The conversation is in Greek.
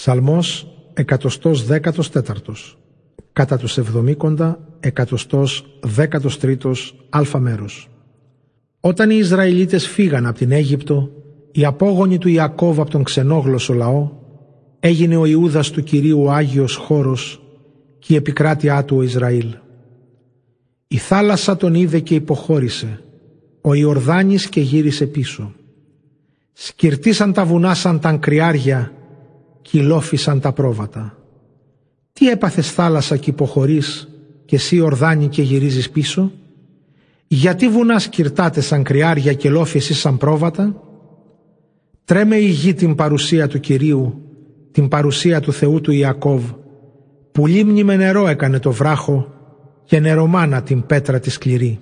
Ψαλμός 114 Κατά τους εβδομήκοντα 113 αλφα μέρος Όταν οι Ισραηλίτες φύγαν από την Αίγυπτο οι απόγονοι του Ιακώβ από τον ξενόγλωσσο λαό έγινε ο Ιούδας του Κυρίου Άγιος χώρος και η επικράτειά του ο Ισραήλ. Η θάλασσα τον είδε και υποχώρησε, ο Ιορδάνης και γύρισε πίσω. Σκυρτήσαν τα βουνά σαν τα κρυάρια, κυλόφισαν τα πρόβατα. Τι έπαθες θάλασσα και υποχωρείς και εσύ Ορδάνη και γυρίζεις πίσω; Γιατί βουνάς σκυρτάτε σαν κρυάρια και λόφισες σαν πρόβατα; Τρέμε η γη την παρουσία του Κυρίου, την παρουσία του Θεού του Ιακώβ, που λίμνη με νερό έκανε το βράχο και νερομάνα την πέτρα τη σκληρή.